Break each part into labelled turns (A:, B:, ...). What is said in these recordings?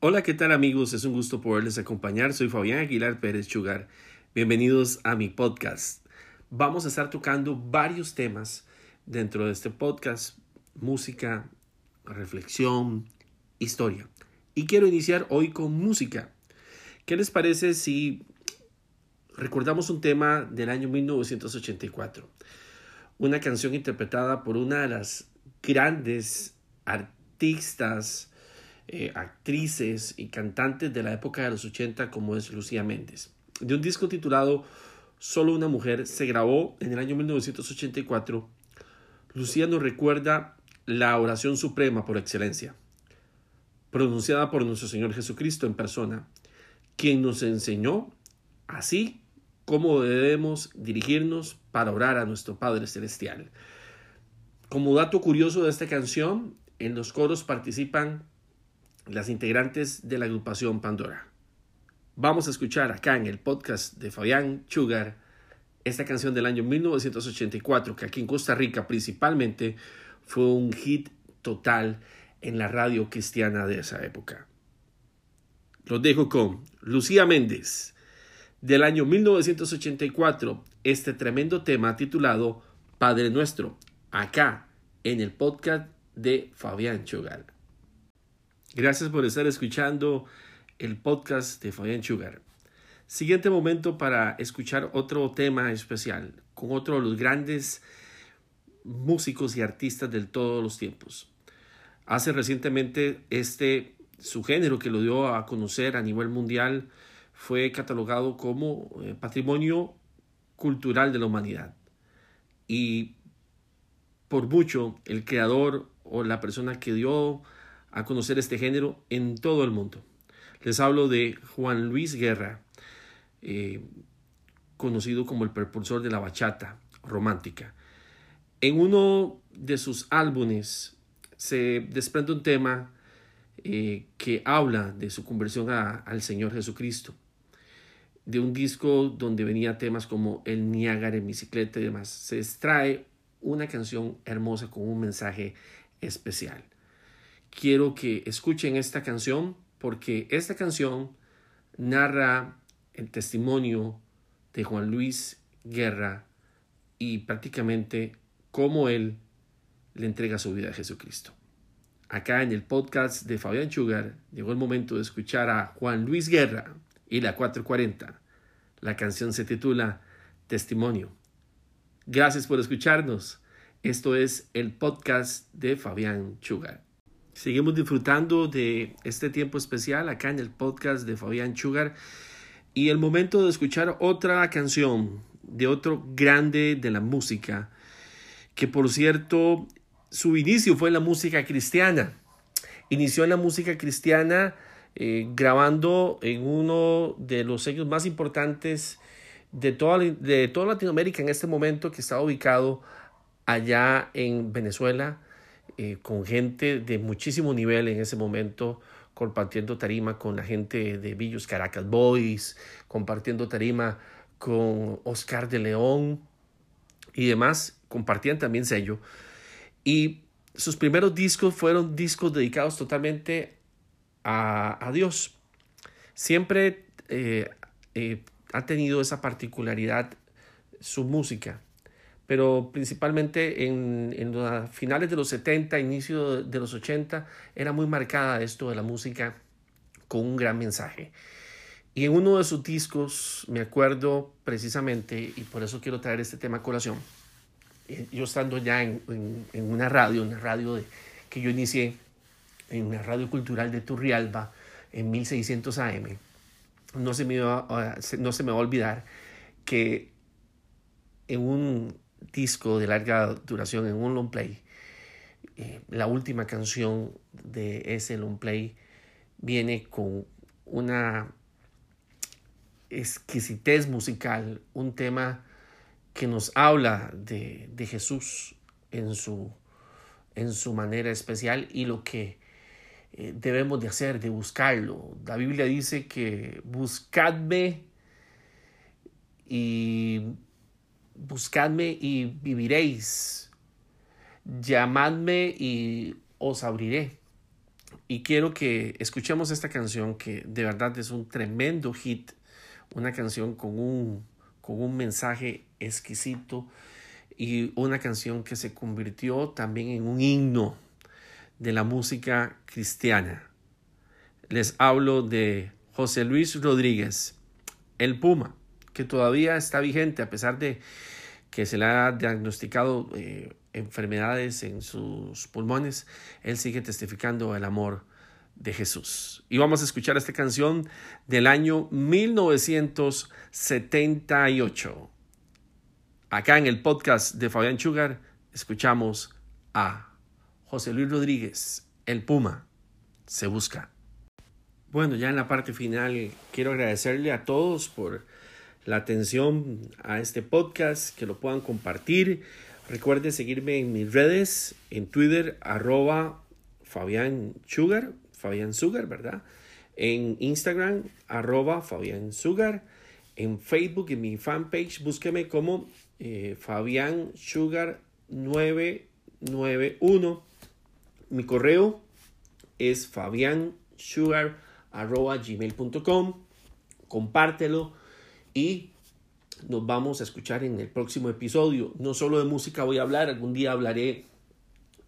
A: Hola, ¿qué tal amigos? Es un gusto poderles acompañar. Soy Fabián Aguilar Pérez Chugar. Bienvenidos a mi podcast. Vamos a estar tocando varios temas dentro de este podcast. Música, reflexión, historia. Y quiero iniciar hoy con música. ¿Qué les parece si recordamos un tema del año 1984? Una canción interpretada por una de las grandes artistas eh, actrices y cantantes de la época de los 80 como es Lucía Méndez. De un disco titulado Solo una mujer se grabó en el año 1984. Lucía nos recuerda la oración suprema por excelencia, pronunciada por nuestro Señor Jesucristo en persona, quien nos enseñó así cómo debemos dirigirnos para orar a nuestro Padre Celestial. Como dato curioso de esta canción, en los coros participan las integrantes de la agrupación Pandora. Vamos a escuchar acá en el podcast de Fabián Sugar esta canción del año 1984 que aquí en Costa Rica principalmente fue un hit total en la radio cristiana de esa época. Los dejo con Lucía Méndez del año 1984 este tremendo tema titulado Padre Nuestro acá en el podcast de Fabián Sugar. Gracias por estar escuchando el podcast de Fabián Sugar. Siguiente momento para escuchar otro tema especial con otro de los grandes músicos y artistas de todos los tiempos. Hace recientemente este su género que lo dio a conocer a nivel mundial fue catalogado como eh, patrimonio cultural de la humanidad. Y por mucho el creador o la persona que dio a conocer este género en todo el mundo. Les hablo de Juan Luis Guerra, eh, conocido como el propulsor de la bachata romántica. En uno de sus álbumes se desprende un tema eh, que habla de su conversión al Señor Jesucristo. De un disco donde venía temas como El Niágara en bicicleta y demás. Se extrae una canción hermosa con un mensaje especial quiero que escuchen esta canción porque esta canción narra el testimonio de Juan Luis Guerra y prácticamente cómo él le entrega su vida a Jesucristo. Acá en el podcast de Fabián Sugar llegó el momento de escuchar a Juan Luis Guerra y la 440. La canción se titula Testimonio. Gracias por escucharnos. Esto es el podcast de Fabián Sugar. Seguimos disfrutando de este tiempo especial acá en el podcast de Fabián Sugar y el momento de escuchar otra canción de otro grande de la música, que por cierto su inicio fue en la música cristiana. Inició en la música cristiana eh, grabando en uno de los sellos más importantes de toda, de toda Latinoamérica en este momento que está ubicado allá en Venezuela eh, con gente de muchísimo nivel en ese momento, compartiendo tarima con la gente de Villos Caracas Boys, compartiendo tarima con Oscar de León y demás, compartían también sello. Y sus primeros discos fueron discos dedicados totalmente a, Dios. Siempre eh, eh, ha tenido esa particularidad su música pero principalmente en, en los finales de los 70, inicio de los 80, era muy marcada esto de la música con un gran mensaje. Y en uno de sus discos, me acuerdo precisamente, y por eso quiero traer este tema a colación, eh, yo estando ya en, en, una radio, una radio de, que yo inicié, en una radio cultural de Turrialba, en 1600 AM, no se me no se me va a olvidar que en un disco de larga duración en un long play. Eh, la última canción de ese long play viene con una exquisitez musical, un tema que nos habla de, de Jesús en su, en su manera especial y lo que eh, debemos de hacer, de buscarlo. La Biblia dice que buscadme y buscadme y viviréis, llamadme y os abriré. y quiero que escuchemos esta canción que de verdad es un tremendo hit, una canción con un, con un mensaje exquisito y una canción que se convirtió también en un himno de la música cristiana. Les hablo de José Luis Rodríguez, el Puma, que todavía está vigente a pesar de que se le ha diagnosticado eh, enfermedades en sus pulmones, él sigue testificando el amor de Jesús. Y vamos a escuchar esta canción del año 1978. Acá en el podcast de Fabián Sugar escuchamos a José Luis Rodríguez, el Puma, se busca. Bueno, ya en la parte final quiero agradecerle a todos por la atención a este podcast, que lo puedan compartir. Recuerden seguirme en mis redes, en Twitter, arroba Fabián Sugar, Fabián Sugar, ¿verdad? En Instagram, arroba Fabián Sugar. En Facebook, en mi fanpage, búsqueme como eh, Fabián Sugar 991. Mi correo es fabiansugar arroba gmail.com. Compártelo y nos vamos a escuchar en el próximo episodio. No solo de música voy a hablar, algún día hablaré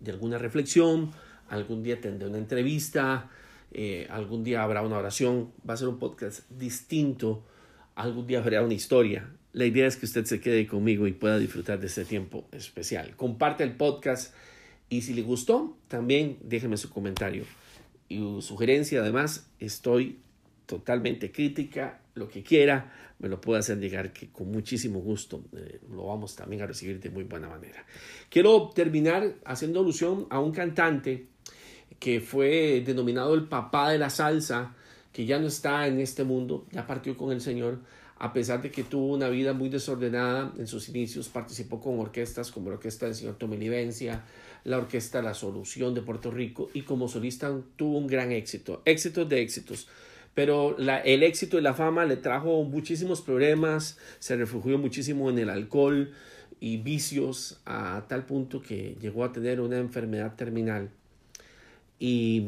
A: de alguna reflexión, algún día tendré una entrevista, eh, algún día habrá una oración, va a ser un podcast distinto, algún día habrá una historia. La idea es que usted se quede conmigo y pueda disfrutar de este tiempo especial. Comparte el podcast y si le gustó, también déjeme su comentario y sugerencia. Además, estoy totalmente crítica, lo que quiera, me lo puede hacer llegar que con muchísimo gusto eh, lo vamos también a recibir de muy buena manera. Quiero terminar haciendo alusión a un cantante que fue denominado el papá de la salsa, que ya no está en este mundo, ya partió con el Señor, a pesar de que tuvo una vida muy desordenada en sus inicios, participó con orquestas como la Orquesta del Señor Tomelivencia, la Orquesta La Solución de Puerto Rico y como solista tuvo un gran éxito, éxitos de éxitos pero el éxito y la fama le trajo muchísimos problemas, se refugió muchísimo en el alcohol y vicios a tal punto que llegó a tener una enfermedad terminal. Y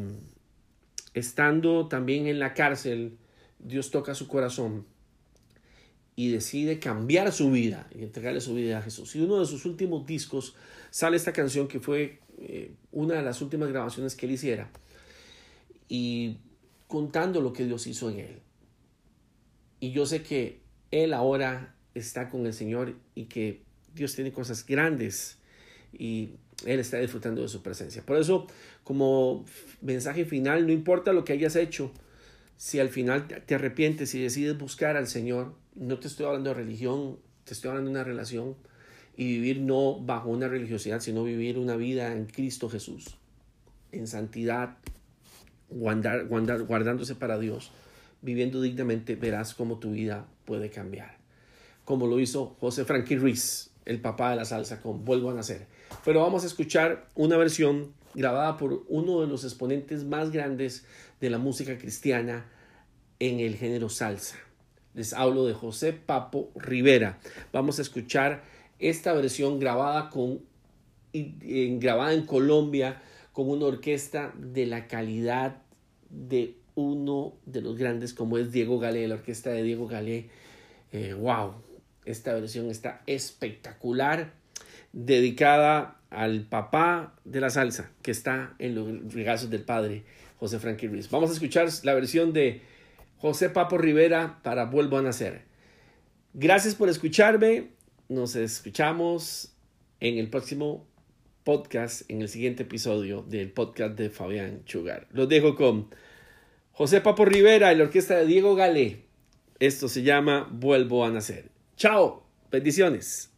A: estando también en la cárcel, Dios toca su corazón y decide cambiar su vida y entregarle su vida a Jesús. Y uno de sus últimos discos sale esta canción que fue eh, una de las últimas grabaciones que él hiciera. Y contando lo que Dios hizo en él. Y yo sé que él ahora está con el Señor y que Dios tiene cosas grandes y él está disfrutando de su presencia. Por eso, como mensaje final, no importa lo que hayas hecho, si al final te arrepientes y decides buscar al Señor, no te estoy hablando de religión, te estoy hablando de una relación y vivir no bajo una religiosidad, sino vivir una vida en Cristo Jesús, en santidad, guardar, guardándose para Dios, viviendo dignamente, verás cómo tu vida puede cambiar. Como lo hizo José Frankie Ruiz, el papá de la salsa, con Vuelvo a Nacer. Pero vamos a escuchar una versión grabada por uno de los exponentes más grandes de la música cristiana en el género salsa. Les hablo de José Papo Rivera. Vamos a escuchar esta versión grabada con grabada en Colombia con una orquesta de la calidad de uno de los grandes como es Diego Galé, la orquesta de Diego Galé. wow, eh, esta versión está espectacular, dedicada al papá de la salsa que está en los regazos del padre José Frankie Ruiz. Vamos a escuchar la versión de José Papo Rivera para Vuelvo a Nacer. Gracias por escucharme. Nos escuchamos en el próximo podcast en el siguiente episodio del podcast de Fabián Chugar. Los dejo con José Papo Rivera y la orquesta de Diego Galé. Esto se llama Vuelvo a Nacer. Chao, bendiciones.